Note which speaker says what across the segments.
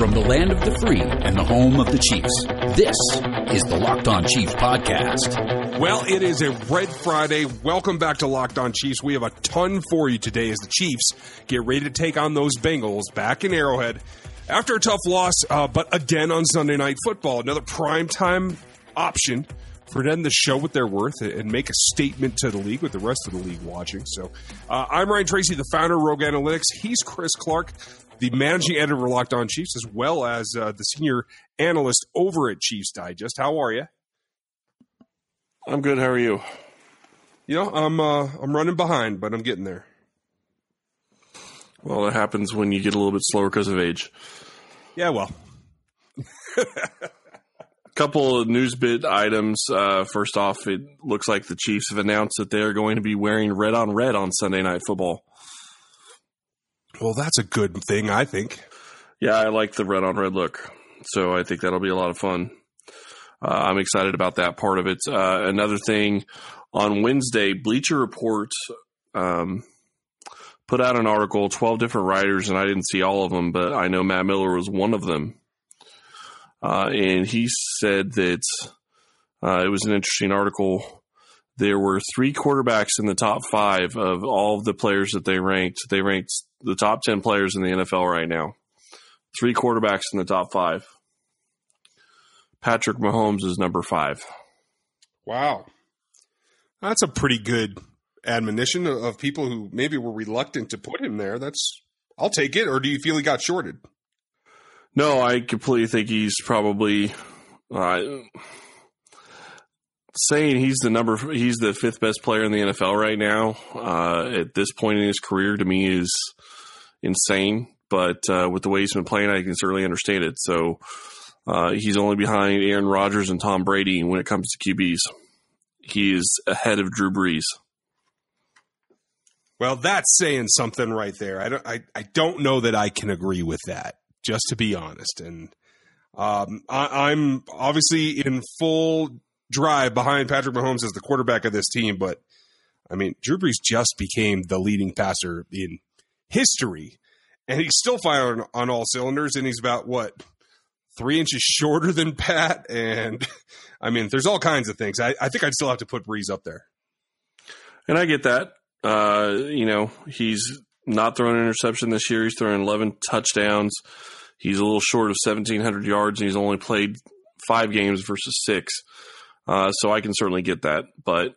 Speaker 1: From the land of the free and the home of the Chiefs, this is the Locked On Chiefs podcast.
Speaker 2: Well, it is a Red Friday. Welcome back to Locked On Chiefs. We have a ton for you today as the Chiefs get ready to take on those Bengals back in Arrowhead after a tough loss, uh, but again on Sunday Night Football. Another primetime option for them to show what they're worth and make a statement to the league with the rest of the league watching. So uh, I'm Ryan Tracy, the founder of Rogue Analytics. He's Chris Clark, the managing editor of Locked On Chiefs, as well as uh, the senior analyst over at Chiefs Digest. How are you?
Speaker 3: I'm good. How are you?
Speaker 2: You know, I'm uh, I'm running behind, but I'm getting there.
Speaker 3: Well, that happens when you get a little bit slower because of age.
Speaker 2: Yeah, well.
Speaker 3: A couple of news bit items. Uh, first off, it looks like the Chiefs have announced that they are going to be wearing red on red on Sunday Night Football.
Speaker 2: Well, that's a good thing, I think.
Speaker 3: Yeah, I like the red on red look. So I think that'll be a lot of fun. Uh, I'm excited about that part of it. Uh, another thing on Wednesday, Bleacher Report um, put out an article, 12 different writers, and I didn't see all of them, but I know Matt Miller was one of them. Uh, and he said that uh, it was an interesting article. There were three quarterbacks in the top five of all of the players that they ranked. They ranked the top 10 players in the NFL right now. Three quarterbacks in the top five. Patrick Mahomes is number five.
Speaker 2: Wow. That's a pretty good admonition of people who maybe were reluctant to put him there. That's, I'll take it. Or do you feel he got shorted?
Speaker 3: No, I completely think he's probably uh, saying he's the number he's the fifth best player in the NFL right now uh, at this point in his career. To me, is insane. But uh, with the way he's been playing, I can certainly understand it. So uh, he's only behind Aaron Rodgers and Tom Brady when it comes to QBs. He is ahead of Drew Brees.
Speaker 2: Well, that's saying something right there. I don't. I, I don't know that I can agree with that just to be honest. And um, I, am obviously in full drive behind Patrick Mahomes as the quarterback of this team, but I mean, Drew Brees just became the leading passer in history, and he's still firing on all cylinders, and he's about what three inches shorter than Pat, and I mean, there's all kinds of things. I, I think I'd still have to put Brees up there,
Speaker 3: and I get that. Uh, you know, he's not thrown an interception this year. He's thrown 11 touchdowns. He's a little short of 1,700 yards, and he's only played five games versus six. Uh, so I can certainly get that. But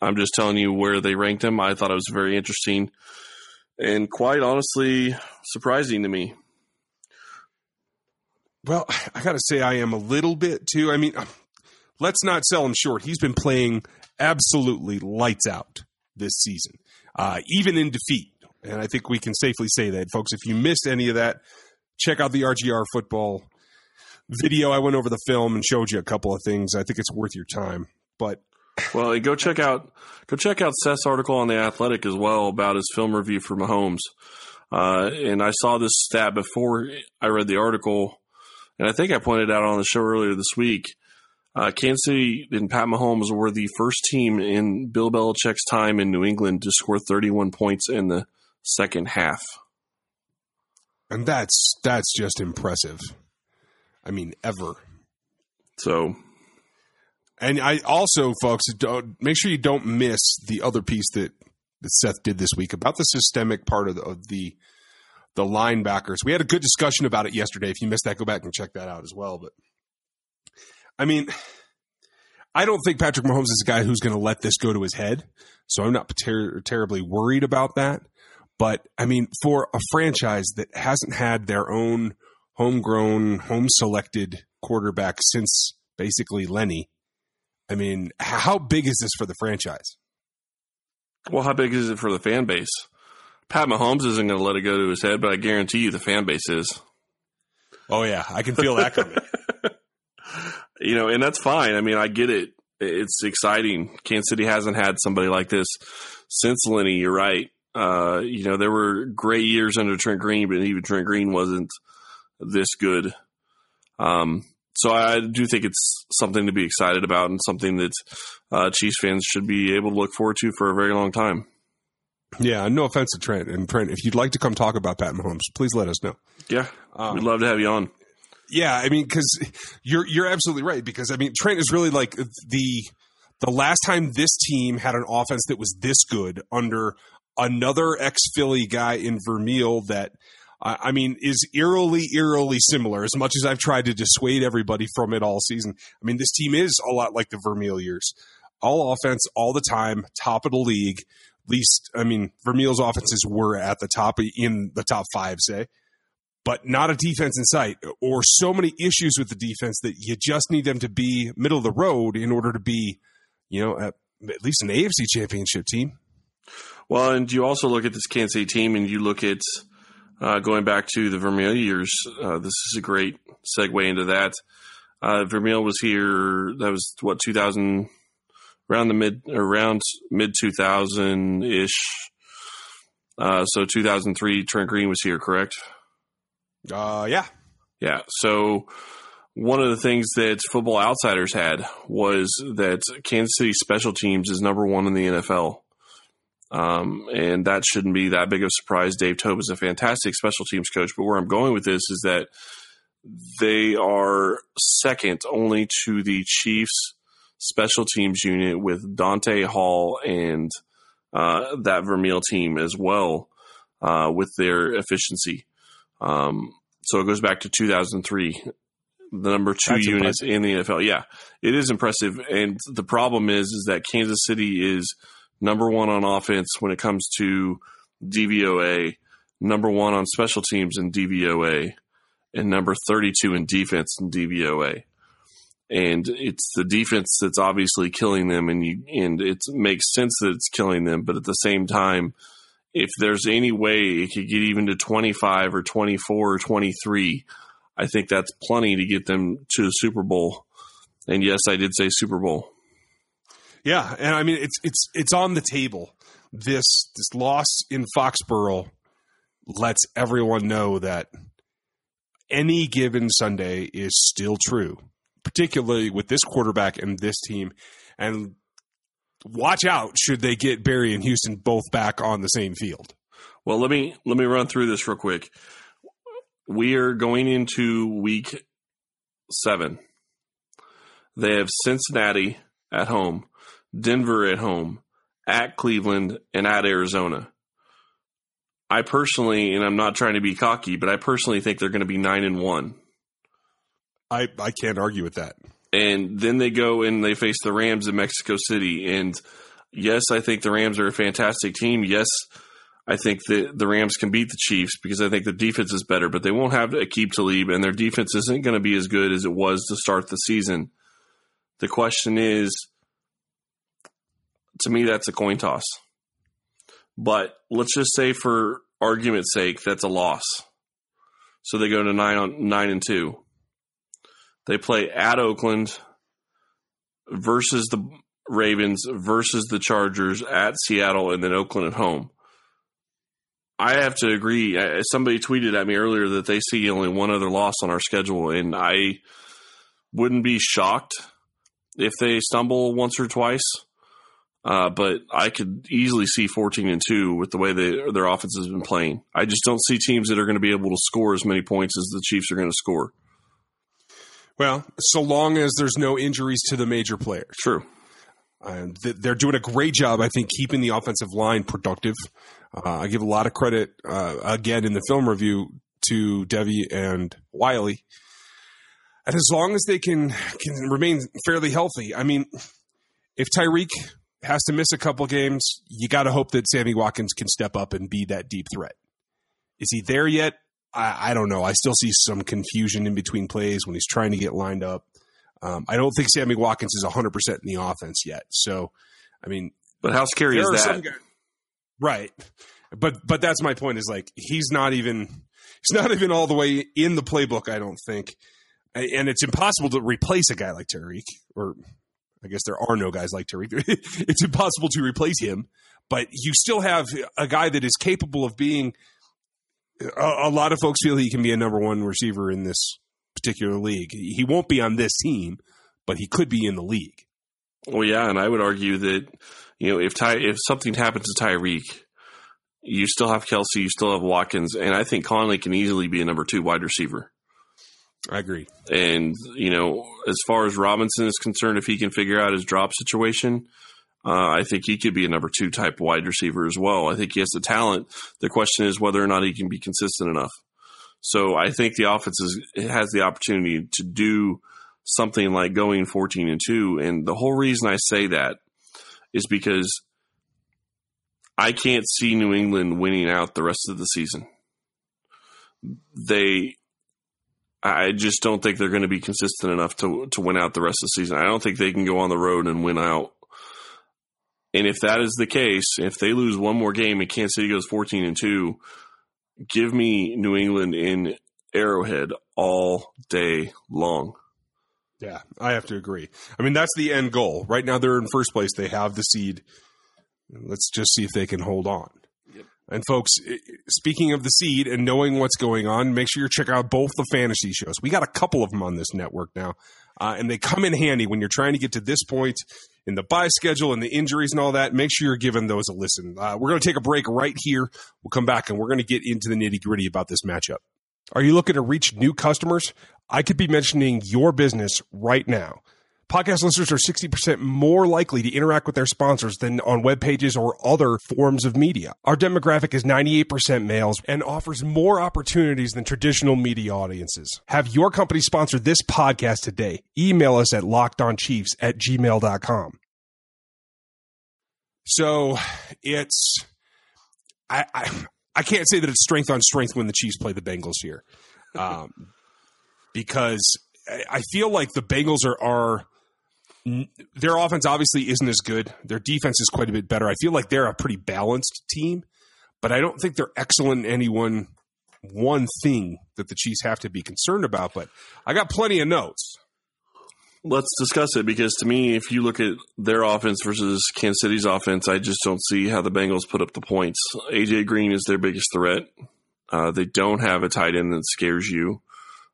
Speaker 3: I'm just telling you where they ranked him. I thought it was very interesting and quite honestly surprising to me.
Speaker 2: Well, I got to say, I am a little bit too. I mean, let's not sell him short. He's been playing absolutely lights out this season, uh, even in defeat. And I think we can safely say that, folks. If you missed any of that, check out the RGR football video. I went over the film and showed you a couple of things. I think it's worth your time. But
Speaker 3: well, go check out go check out Seth's article on the Athletic as well about his film review for Mahomes. Uh, and I saw this stat before I read the article, and I think I pointed out on the show earlier this week. Uh, Kansas City and Pat Mahomes were the first team in Bill Belichick's time in New England to score 31 points in the second half.
Speaker 2: And that's that's just impressive. I mean, ever.
Speaker 3: So
Speaker 2: and I also, folks, don't make sure you don't miss the other piece that, that Seth did this week about the systemic part of the, of the the linebackers. We had a good discussion about it yesterday. If you missed that, go back and check that out as well. But I mean, I don't think Patrick Mahomes is a guy who's going to let this go to his head. So I'm not ter- terribly worried about that. But I mean, for a franchise that hasn't had their own homegrown, home selected quarterback since basically Lenny, I mean, how big is this for the franchise?
Speaker 3: Well, how big is it for the fan base? Pat Mahomes isn't going to let it go to his head, but I guarantee you the fan base is.
Speaker 2: Oh yeah, I can feel that coming.
Speaker 3: you know, and that's fine. I mean, I get it. It's exciting. Kansas City hasn't had somebody like this since Lenny. You're right. Uh, you know, there were great years under Trent Green, but even Trent Green wasn't this good. Um, so I do think it's something to be excited about and something that uh, Chiefs fans should be able to look forward to for a very long time.
Speaker 2: Yeah, no offense to Trent. And Trent, if you'd like to come talk about Pat Mahomes, please let us know.
Speaker 3: Yeah, um, we'd love to have you on.
Speaker 2: Yeah, I mean, because you're you're absolutely right. Because I mean, Trent is really like the the last time this team had an offense that was this good under another ex Philly guy in Vermeil that. I mean, is eerily, eerily similar. As much as I've tried to dissuade everybody from it all season, I mean, this team is a lot like the Vermeil years. All offense, all the time, top of the league. Least, I mean, Vermeil's offenses were at the top in the top five, say but not a defense in sight, or so many issues with the defense that you just need them to be middle of the road in order to be, you know, at, at least an AFC championship team.
Speaker 3: Well, and you also look at this Kansas City team, and you look at uh, going back to the Vermeil years. Uh, this is a great segue into that. Uh, Vermeil was here. That was what 2000, around the mid, around mid 2000 ish. Uh, so 2003, Trent Green was here, correct?
Speaker 2: Uh, yeah.
Speaker 3: Yeah. So one of the things that Football Outsiders had was that Kansas City special teams is number one in the NFL. Um, and that shouldn't be that big of a surprise. Dave Toub is a fantastic special teams coach. But where I'm going with this is that they are second only to the Chiefs special teams unit with Dante Hall and uh, that Vermeil team as well uh, with their efficiency. Um, so it goes back to 2003, the number two That's units impressive. in the NFL. Yeah, it is impressive. And the problem is, is that Kansas City is number one on offense when it comes to DVOA, number one on special teams in DVOA, and number 32 in defense in DVOA. And it's the defense that's obviously killing them, and you and it makes sense that it's killing them. But at the same time, if there's any way it could get even to 25 or 24 or 23, I think that's plenty to get them to the Super Bowl. And yes, I did say Super Bowl.
Speaker 2: Yeah, and I mean it's it's it's on the table. This this loss in Foxborough lets everyone know that any given Sunday is still true, particularly with this quarterback and this team. And watch out should they get Berry and Houston both back on the same field.
Speaker 3: Well, let me let me run through this real quick. We are going into week 7. They have Cincinnati at home, Denver at home, at Cleveland and at Arizona. I personally, and I'm not trying to be cocky, but I personally think they're going to be 9 and 1.
Speaker 2: I I can't argue with that
Speaker 3: and then they go and they face the Rams in Mexico City. And yes, I think the Rams are a fantastic team. Yes, I think that the Rams can beat the Chiefs because I think the defense is better, but they won't have Aqib Talib, and their defense isn't going to be as good as it was to start the season. The question is, to me, that's a coin toss. But let's just say, for argument's sake, that's a loss. So they go to nine on nine and two. They play at Oakland versus the Ravens versus the Chargers at Seattle and then Oakland at home. I have to agree. Somebody tweeted at me earlier that they see only one other loss on our schedule, and I wouldn't be shocked if they stumble once or twice. Uh, but I could easily see 14 and 2 with the way they, their offense has been playing. I just don't see teams that are going to be able to score as many points as the Chiefs are going to score.
Speaker 2: Well, so long as there's no injuries to the major players.
Speaker 3: True.
Speaker 2: And they're doing a great job, I think, keeping the offensive line productive. Uh, I give a lot of credit, uh, again, in the film review to Devy and Wylie. And as long as they can, can remain fairly healthy, I mean, if Tyreek has to miss a couple games, you got to hope that Sammy Watkins can step up and be that deep threat. Is he there yet? I, I, don't know. I still see some confusion in between plays when he's trying to get lined up. Um, I don't think Sammy Watkins is 100% in the offense yet. So, I mean,
Speaker 3: but how scary is that? Guys,
Speaker 2: right. But, but that's my point is like, he's not even, he's not even all the way in the playbook, I don't think. And it's impossible to replace a guy like Tyreek or I guess there are no guys like Tyreek. it's impossible to replace him, but you still have a guy that is capable of being a, a lot of folks feel he can be a number one receiver in this particular league. He won't be on this team, but he could be in the league.
Speaker 3: Well, yeah, and I would argue that you know if Ty, if something happens to Tyreek, you still have Kelce, you still have Watkins, and I think Conley can easily be a number two wide receiver.
Speaker 2: I agree.
Speaker 3: And, you know, as far as Robinson is concerned, if he can figure out his drop situation, uh, I think he could be a number two type wide receiver as well. I think he has the talent. The question is whether or not he can be consistent enough. So I think the offense is, has the opportunity to do something like going 14 and 2. And the whole reason I say that is because I can't see New England winning out the rest of the season. They I just don't think they're going to be consistent enough to to win out the rest of the season. I don't think they can go on the road and win out. And if that is the case, if they lose one more game and Kansas City goes 14 and 2, give me New England in Arrowhead all day long.
Speaker 2: Yeah, I have to agree. I mean, that's the end goal. Right now, they're in first place. They have the seed. Let's just see if they can hold on. And folks, speaking of the seed and knowing what's going on, make sure you check out both the fantasy shows. We got a couple of them on this network now, uh, and they come in handy when you're trying to get to this point in the bye schedule and the injuries and all that. Make sure you're giving those a listen. Uh, we're going to take a break right here. We'll come back and we're going to get into the nitty gritty about this matchup. Are you looking to reach new customers? I could be mentioning your business right now. Podcast listeners are 60% more likely to interact with their sponsors than on web pages or other forms of media. Our demographic is 98% males and offers more opportunities than traditional media audiences. Have your company sponsor this podcast today. Email us at lockedonchiefs at gmail.com. So it's, I, I, I can't say that it's strength on strength when the Chiefs play the Bengals here. Um, because I feel like the Bengals are, are their offense obviously isn't as good. Their defense is quite a bit better. I feel like they're a pretty balanced team, but I don't think they're excellent in any one one thing that the Chiefs have to be concerned about. But I got plenty of notes.
Speaker 3: Let's discuss it because to me, if you look at their offense versus Kansas City's offense, I just don't see how the Bengals put up the points. AJ Green is their biggest threat. Uh, they don't have a tight end that scares you.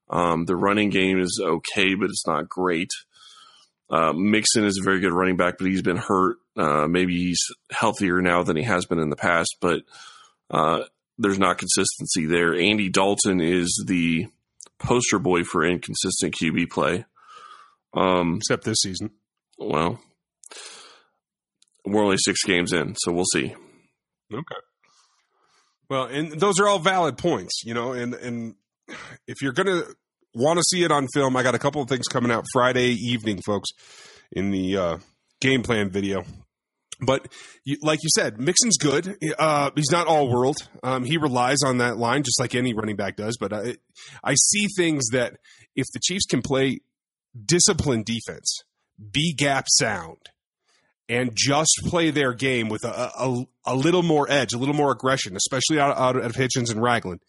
Speaker 3: Um, the running game is okay, but it's not great. Uh, Mixon is a very good running back, but he's been hurt. Uh, maybe he's healthier now than he has been in the past, but uh, there's not consistency there. Andy Dalton is the poster boy for inconsistent QB play.
Speaker 2: Um, Except this season.
Speaker 3: Well, we're only six games in, so we'll see.
Speaker 2: Okay. Well, and those are all valid points, you know, and and if you're going to want to see it on film, I got a couple of things coming out Friday evening, folks, in the uh, game plan video. But like you said, Mixon's good. Uh, he's not all world. Um, he relies on that line just like any running back does. But I, I see things that if the Chiefs can play disciplined defense, be gap sound, and just play their game with a, a, a little more edge, a little more aggression, especially out, out of Hitchins and Ragland,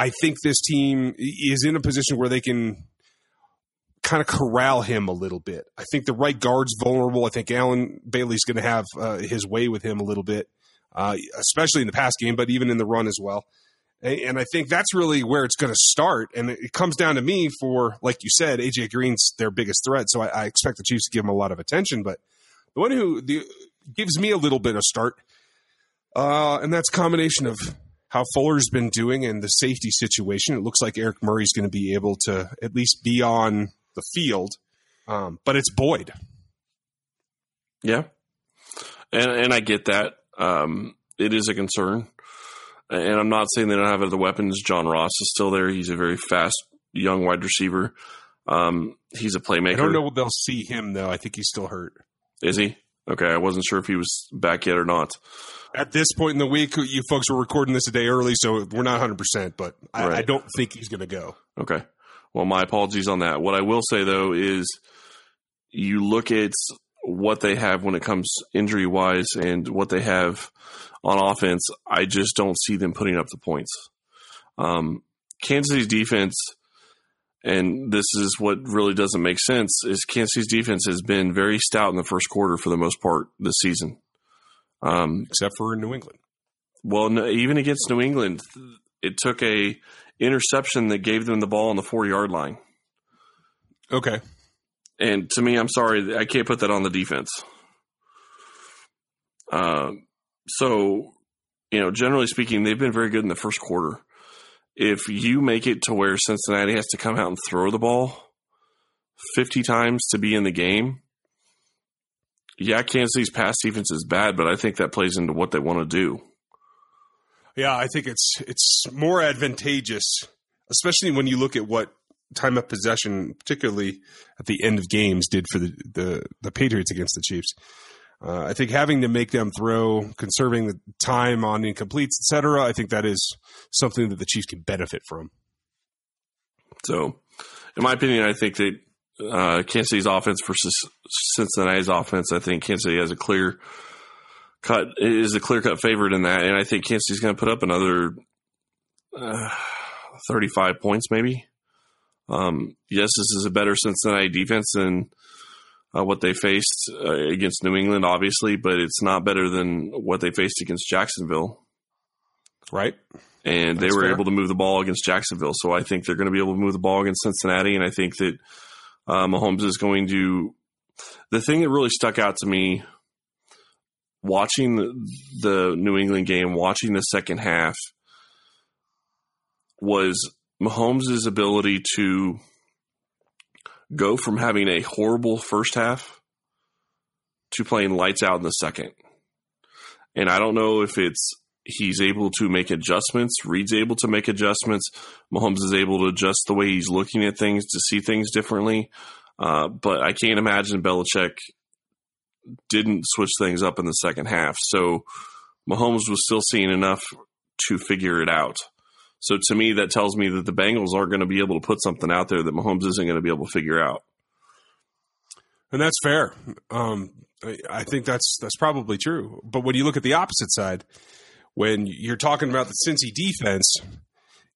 Speaker 2: I think this team is in a position where they can kind of corral him a little bit. I think the right guard's vulnerable. I think Allen Bailey's going to have uh, his way with him a little bit, uh, especially in the pass game, but even in the run as well. And I think that's really where it's going to start. And it comes down to me for, like you said, AJ Green's their biggest threat. So I, I expect the Chiefs to give him a lot of attention. But the one who the, gives me a little bit of start, uh, and that's combination of how Fuller's been doing and the safety situation. It looks like Eric Murray's going to be able to at least be on the field, um, but it's Boyd.
Speaker 3: Yeah, and and I get that. Um, it is a concern, and I'm not saying they don't have other weapons. John Ross is still there. He's a very fast young wide receiver. Um, he's a playmaker. I
Speaker 2: don't know if they'll see him though. I think he's still hurt.
Speaker 3: Is he? Okay, I wasn't sure if he was back yet or not
Speaker 2: at this point in the week, you folks were recording this a day early, so we're not 100%, but I, right. I don't think he's going to go.
Speaker 3: Okay. Well, my apologies on that. What I will say, though, is you look at what they have when it comes injury wise and what they have on offense, I just don't see them putting up the points. Um, Kansas City's defense, and this is what really doesn't make sense, is Kansas City's defense has been very stout in the first quarter for the most part this season.
Speaker 2: Um, Except for New England.
Speaker 3: Well, no, even against New England, it took a interception that gave them the ball on the four yard line.
Speaker 2: Okay.
Speaker 3: And to me, I'm sorry, I can't put that on the defense. Uh, so, you know, generally speaking, they've been very good in the first quarter. if you make it to where Cincinnati has to come out and throw the ball 50 times to be in the game, yeah, Kansas City's pass defense is bad, but I think that plays into what they want to do.
Speaker 2: Yeah, I think it's it's more advantageous, especially when you look at what time of possession, particularly at the end of games, did for the the, the Patriots against the Chiefs. Uh, I think having to make them throw, conserving the time on incompletes, etc. I think that is something that the Chiefs can benefit from.
Speaker 3: So, in my opinion, I think that uh, Kansas City's offense versus Cincinnati's offense, I think Kansas City has a clear cut is a clear cut favorite in that, and I think Kansas City's going to put up another uh, thirty five points, maybe. Um, yes, this is a better Cincinnati defense than uh, what they faced uh, against New England, obviously, but it's not better than what they faced against Jacksonville.
Speaker 2: Right.
Speaker 3: And That's they were fair. able to move the ball against Jacksonville. So I think they're going to be able to move the ball against Cincinnati. And I think that uh, Mahomes is going to. The thing that really stuck out to me watching the, New England game, watching the second half, was Mahomes' ability to go from having a horrible first half to playing lights out in the second. And I don't know if it's he's able to make adjustments, Reid's able to make adjustments, Mahomes is able to adjust the way he's looking at things to see things differently. Uh, but I can't imagine Belichick didn't switch things up in the second half. So Mahomes was still seeing enough to figure it out. So to me, that tells me that the Bengals aren't going to be able to put something out there that Mahomes isn't going to be able to figure out.
Speaker 2: And that's fair. Um, I, I think that's that's probably true. But when you look at the opposite side, when you're talking about the Cincy defense,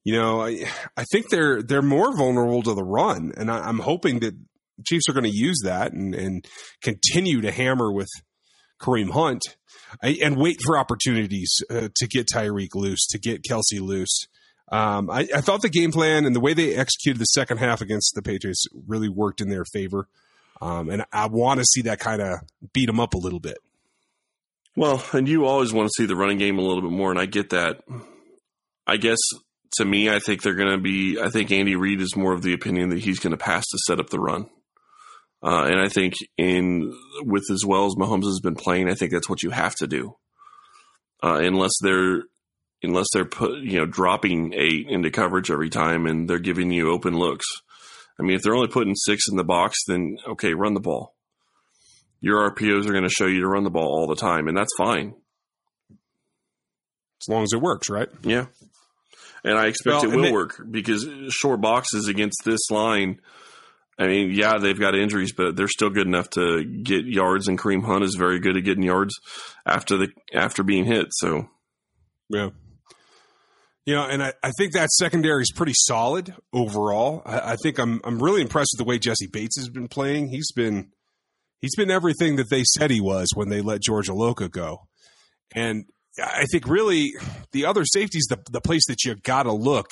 Speaker 2: you know, I, I think they're they're more vulnerable to the run, and I, am hoping that Chiefs are going to use that and, and continue to hammer with Kareem Hunt and wait for opportunities uh, to get Tyreek loose, to get Kelce loose. Um, I, I, thought the game plan and the way they executed the second half against the Patriots really worked in their favor. Um, and I want to see that kind of beat them up a little bit.
Speaker 3: Well, and you always want to see the running game a little bit more, and I get that. I guess to me, I think they're going to be. I think Andy Reid is more of the opinion that he's going to pass to set up the run. Uh, and I think in with as well as Mahomes has been playing, I think that's what you have to do. Uh, unless they're unless they're put you know dropping eight into coverage every time and they're giving you open looks. I mean, if they're only putting six in the box, then okay, run the ball. Your RPOs are going to show you to run the ball all the time, and that's fine.
Speaker 2: As long as it works, right?
Speaker 3: Yeah. And I expect well, it will work because short boxes against this line I mean, yeah, they've got injuries, but they're still good enough to get yards, and Kareem Hunt is very good at getting yards after the after being hit. So,
Speaker 2: yeah, you know, and I, I think that secondary is pretty solid overall. I, I, think I'm I'm really impressed with the way Jessie Bates has been playing. He's been he's been everything that they said he was when they let George Iloka go, and I think really the other safety is the, the place that you got to look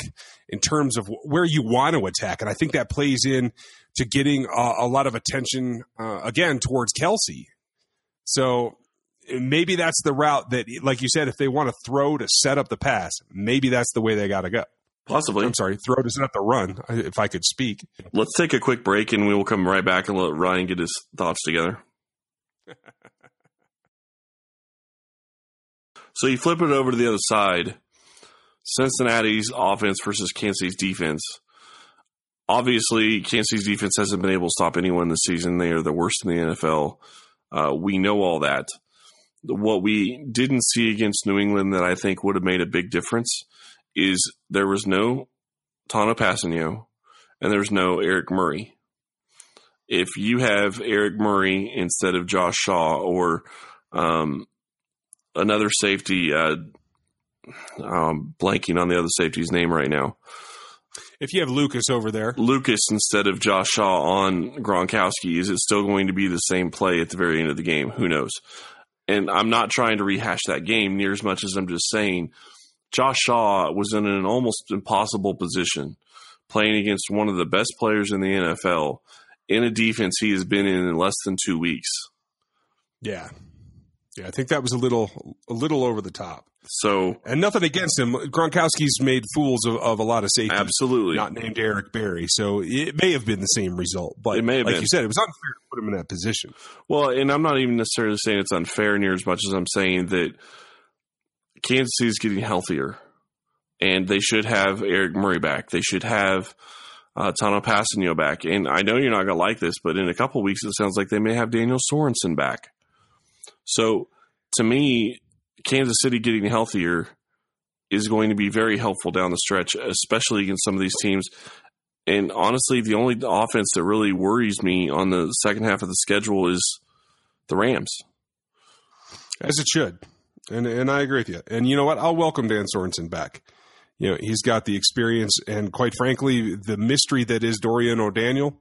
Speaker 2: in terms of where you want to attack. And I think that plays in to getting a, a lot of attention, uh, again, towards Kelce. So maybe that's the route that, like you said, if they want to throw to set up the pass, maybe that's the way they got to go.
Speaker 3: Possibly.
Speaker 2: I'm sorry, throw to set up the run, if I could speak.
Speaker 3: Let's take a quick break and we will come right back and let Ryan get his thoughts together. So you flip it over to the other side. Cincinnati's offense versus Kansas City's defense. Obviously, Kansas City's defense hasn't been able to stop anyone this season. They are the worst in the NFL. Uh, we know all that. What we didn't see against New England that I think would have made a big difference is there was no Tanoh Kpassagnon and there's no Eric Murray. If you have Eric Murray instead of Josh Shaw or um, another safety. Uh, I'm blanking on the other safety's name right now.
Speaker 2: If you have Lucas over there,
Speaker 3: Lucas instead of Josh Shaw on Gronkowski, is it still going to be the same play at the very end of the game? Who knows? And I'm not trying to rehash that game near as much as I'm just saying Josh Shaw was in an almost impossible position playing against one of the best players in the NFL in a defense he has been in in less than two weeks.
Speaker 2: Yeah. Yeah, I think that was a little a little over the top.
Speaker 3: So
Speaker 2: And nothing against him. Gronkowski's made fools of, of a lot of safeties.
Speaker 3: absolutely,
Speaker 2: Not named Eric Berry, so it may have been the same result. But
Speaker 3: It may have
Speaker 2: like
Speaker 3: been.
Speaker 2: you said, it was unfair to put him in that position.
Speaker 3: Well, and I'm not even necessarily saying it's unfair near as much as I'm saying that Kansas City is getting healthier, and they should have Eric Murray back. They should have uh, Tanoh Kpassagnon back. And I know you're not going to like this, but in a couple weeks, it sounds like they may have Daniel Sorensen back. So to me, Kansas City getting healthier is going to be very helpful down the stretch, especially against some of these teams. And honestly, the only offense that really worries me on the second half of the schedule is the Rams.
Speaker 2: As it should. And and I agree with you. And you know what? I'll welcome Dan Sorensen back. You know, he's got the experience and quite frankly, the mystery that is Dorian O'Daniel.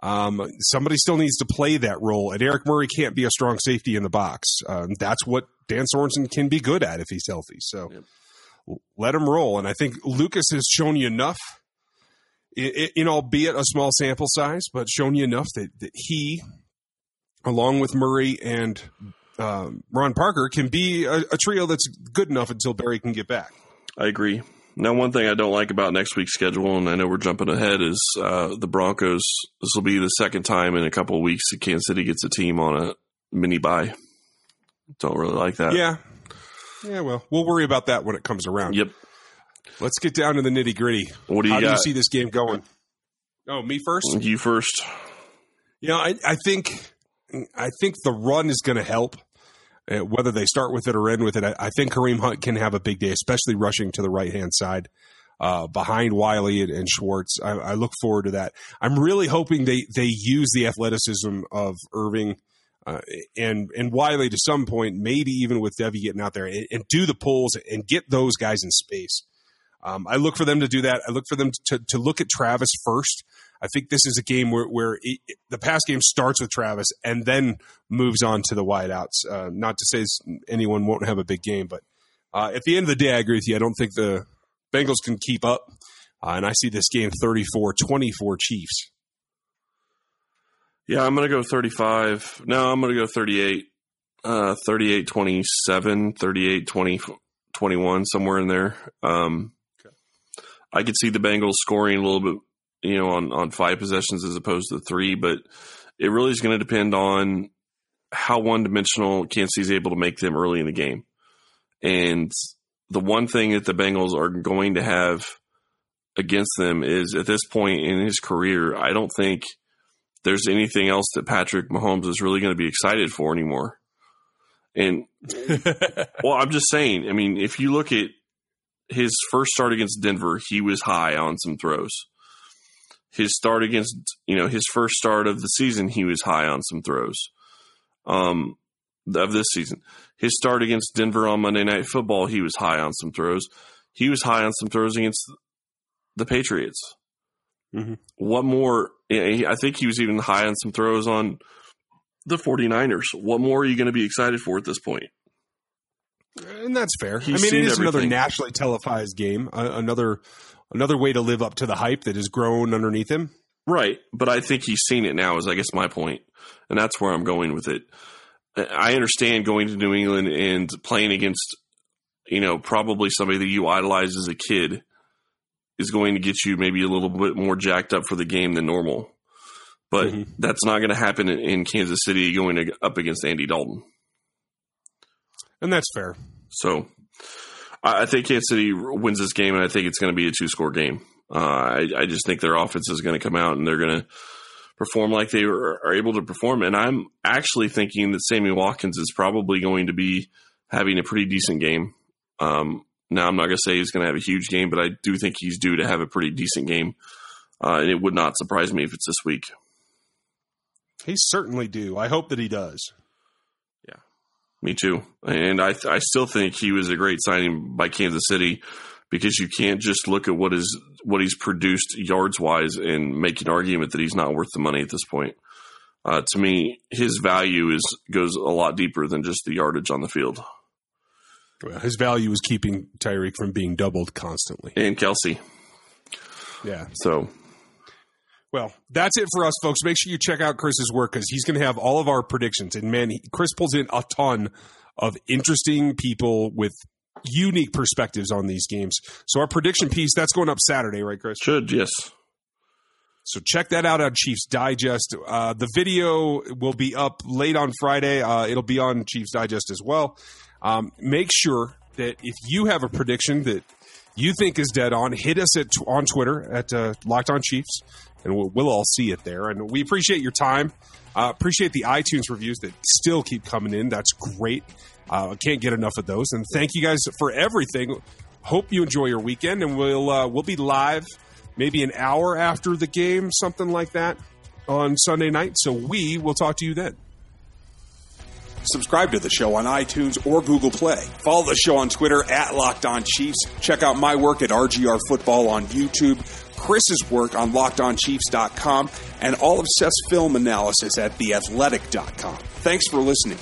Speaker 2: Um, somebody still needs to play that role, and Eric Murray can't be a strong safety in the box. Um, that's what Dan Sorensen can be good at if he's healthy. So
Speaker 3: Yep.
Speaker 2: let him roll. And I think Lucas has shown you enough, in, i albeit a small sample size, but shown you enough that, that he, along with Murray and um, Ron Parker, can be a, a trio that's good enough until Berry can get back.
Speaker 3: I agree. Now, one thing I don't like about next week's schedule, and I know we're jumping ahead, is uh, the Broncos. This will be the second time in a couple of weeks that Kansas City gets a team on a mini bye. Don't really like that.
Speaker 2: Yeah. Yeah, well, we'll worry about that when it comes around.
Speaker 3: Yep.
Speaker 2: Let's get down to the nitty gritty.
Speaker 3: What do you
Speaker 2: How do you see this game going? Oh, me first.
Speaker 3: You first.
Speaker 2: You know, I, I think I think the run is going to help. Uh, whether they start with it or end with it, I, think Kareem Hunt can have a big day, especially rushing to the right hand side uh, behind Wylie and, and Schwartz. I, I look forward to that. I'm really hoping they they use the athleticism of Erving. Uh, and and Wylie to some point, maybe even with Devi getting out there and, and do the pulls and get those guys in space. Um, I look for them to do that. I look for them to, to look at Travis first. I think this is a game where, where it, the pass game starts with Travis and then moves on to the wideouts. Uh, not to say anyone won't have a big game, but uh, at the end of the day, I agree with you. I don't think the Bengals can keep up. Uh, and I see this game 34 24 Chiefs.
Speaker 3: Yeah, I'm going to go 35. No, I'm going to go 38. Uh, 38 27, 38 20, 21, somewhere in there. Um, I could see the Bengals scoring a little bit, you know, on, on five possessions as opposed to three, but it really is going to depend on how one dimensional Kansas City is able to make them early in the game. And the one thing that the Bengals are going to have against them is at this point in his career, I don't think there's anything else that Patrick Mahomes is really going to be excited for anymore. And well, I'm just saying, I mean, if you look at his first start against Denver, he was high on some throws. His start against, you know, his first start of the season, he was high on some throws. Um, of this season, his start against Denver on Monday Night Football, he was high on some throws. He was high on some throws against the Patriots.
Speaker 2: Mhm.
Speaker 3: What more? I think he was even high on some throws on the 49ers. What more are you going to be excited for at this point?
Speaker 2: and that's fair.
Speaker 3: He's
Speaker 2: I mean,
Speaker 3: seen
Speaker 2: it is another nationally televised game, uh, another another way to live up to the hype that has grown underneath him.
Speaker 3: Right, but I think he's seen it now. Is I guess my point, and that's where I'm going with it. I understand going to New England and playing against, you know, probably somebody that you idolized as a kid is going to get you maybe a little bit more jacked up for the game than normal. But
Speaker 2: Mhm.
Speaker 3: that's not going to happen in, in Kansas City going to, up against Andy Dalton.
Speaker 2: And that's fair.
Speaker 3: So I, think Kansas City wins this game, and I think it's going to be a two score game. Uh, I, I just think their offense is going to come out and they're going to perform like they are able to perform. And I'm actually thinking that Sammy Watkins is probably going to be having a pretty decent game. Um, now, I'm not going to say he's going to have a huge game, but I do think he's due to have a pretty decent game. Uh, and it would not surprise me if it's this week.
Speaker 2: He certainly do. I hope that he does.
Speaker 3: Me too. And I, I still think he was a great signing by Kansas City because you can't just look at what is what he's produced yards wise and make an argument that he's not worth the money at this point. Uh, to me, his value is goes a lot deeper than just the yardage on the field.
Speaker 2: Well, his value is keeping Tyreek from being doubled constantly.
Speaker 3: And Kelce,
Speaker 2: Yeah.
Speaker 3: so
Speaker 2: Well, that's it for us, folks. Make sure you check out Chris's work because he's going to have all of our predictions. And man, he, Chris pulls in a ton of interesting people with unique perspectives on these games. So our prediction piece that's going up Saturday, right, Chris?
Speaker 3: Should yes.
Speaker 2: So check that out on Chiefs Digest. Uh, the video will be up late on Friday. Uh, it'll be on Chiefs Digest as well. Um, make sure that if you have a prediction that you think is dead on, hit us at on Twitter at uh, Locked On Chiefs, and we'll, we'll, all see it there. And we appreciate your time. Uh, appreciate the iTunes reviews that still keep coming in. That's great. Uh, I can't get enough of those. And thank you guys for everything. Hope you enjoy your weekend, and we'll uh, we'll be live maybe an hour after the game, something like that, on Sunday night. So we will talk to you then.
Speaker 4: Subscribe to the show on iTunes or Google Play. Follow the show on Twitter at Locked On Chiefs. Check out my work at RGR Football on YouTube, Chris's work on LockedOnChiefs.com, and all of Seth's film analysis at TheAthletic.com. Thanks for listening.